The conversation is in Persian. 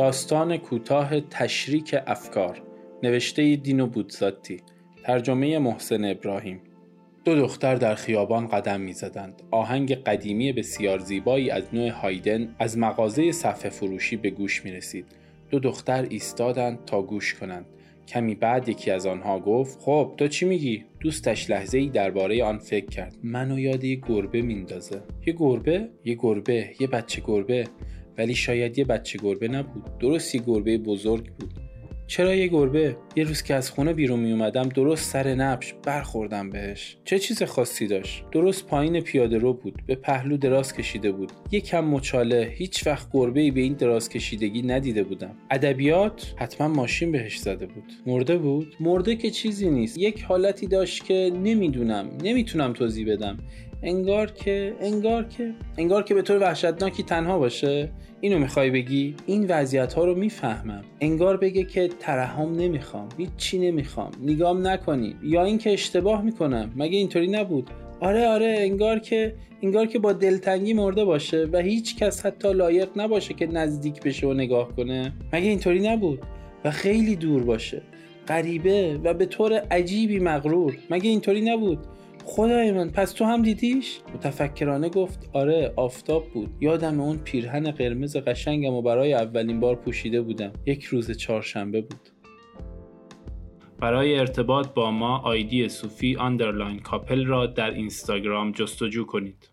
داستان کوتاه تشریک افکار نوشته دینو بودزاتی ترجمه محسن ابراهیم. دو دختر در خیابان قدم می زدند. آهنگ قدیمی بسیار زیبایی از نوع هایدن از مغازه صفحه فروشی به گوش می رسید. دو دختر ایستادند تا گوش کنند. کمی بعد یکی از آنها گفت خب تو چی میگی؟ دوستش لحظه ای درباره آن فکر کرد. منو یاد یه گربه میندازه. یه گربه؟ یه گربه. یه بچه گربه. ولی شاید یه بچه گربه نبود. درست یه گربه بزرگ بود. چرا یه گربه؟ یه روز که از خونه بیرون می اومدم درست سر نبش برخوردم بهش. چه چیز خاصی داشت؟ درست پایین پیاده رو بود به پهلو دراز کشیده بود. یه کم مچاله هیچ وقت گربه ای به این دراز کشیدگی ندیده بودم. ادبیات حتما ماشین بهش زده بود. مرده بود؟ مرده که چیزی نیست. یک حالتی داشت که نمی‌دونم نمی‌تونم توضیح بدم. انگار که انگار که انگار که به طور وحشتناکی تنها باشه. اینو می‌خوای بگی؟ این وضعیت ها رو می‌فهمم. انگار بگه که ترحم نمی‌خوام هیچی نمی‌خوام نگام نکنی یا اینکه اشتباه می‌کنم مگه اینطوری نبود؟ آره آره انگار که انگار که با دلتنگی مرده باشه و هیچ کس حتی لایق نباشه که نزدیک بشه و نگاه کنه. مگه اینطوری نبود؟ و خیلی دور باشه. غریبه و به طور عجیبی مغرور. مگه اینطوری نبود؟ خدای من پس تو هم دیدیش؟ متفکرانه گفت آره آفتاب بود. یادم اون پیرهن قرمز قشنگم و برای اولین بار پوشیده بودم. یک روز چهارشنبه بود. برای ارتباط با ما ID صوفی underline couple را در اینستاگرام جستجو کنید.